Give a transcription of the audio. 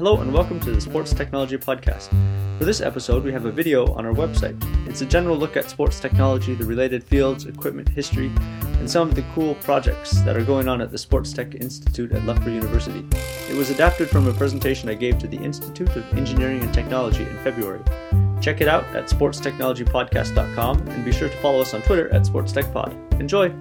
Hello and welcome to the Sports Technology Podcast. For this episode, we have a video on our website. It's a general look at sports technology, the related fields, equipment history, and some of the cool projects that are going on at the Sports Tech Institute at Loughborough University. It was adapted from a presentation I gave to the Institute of Engineering and Technology in February. Check it out at sportstechnologypodcast.com and be sure to follow us on Twitter at SportsTechPod. Enjoy!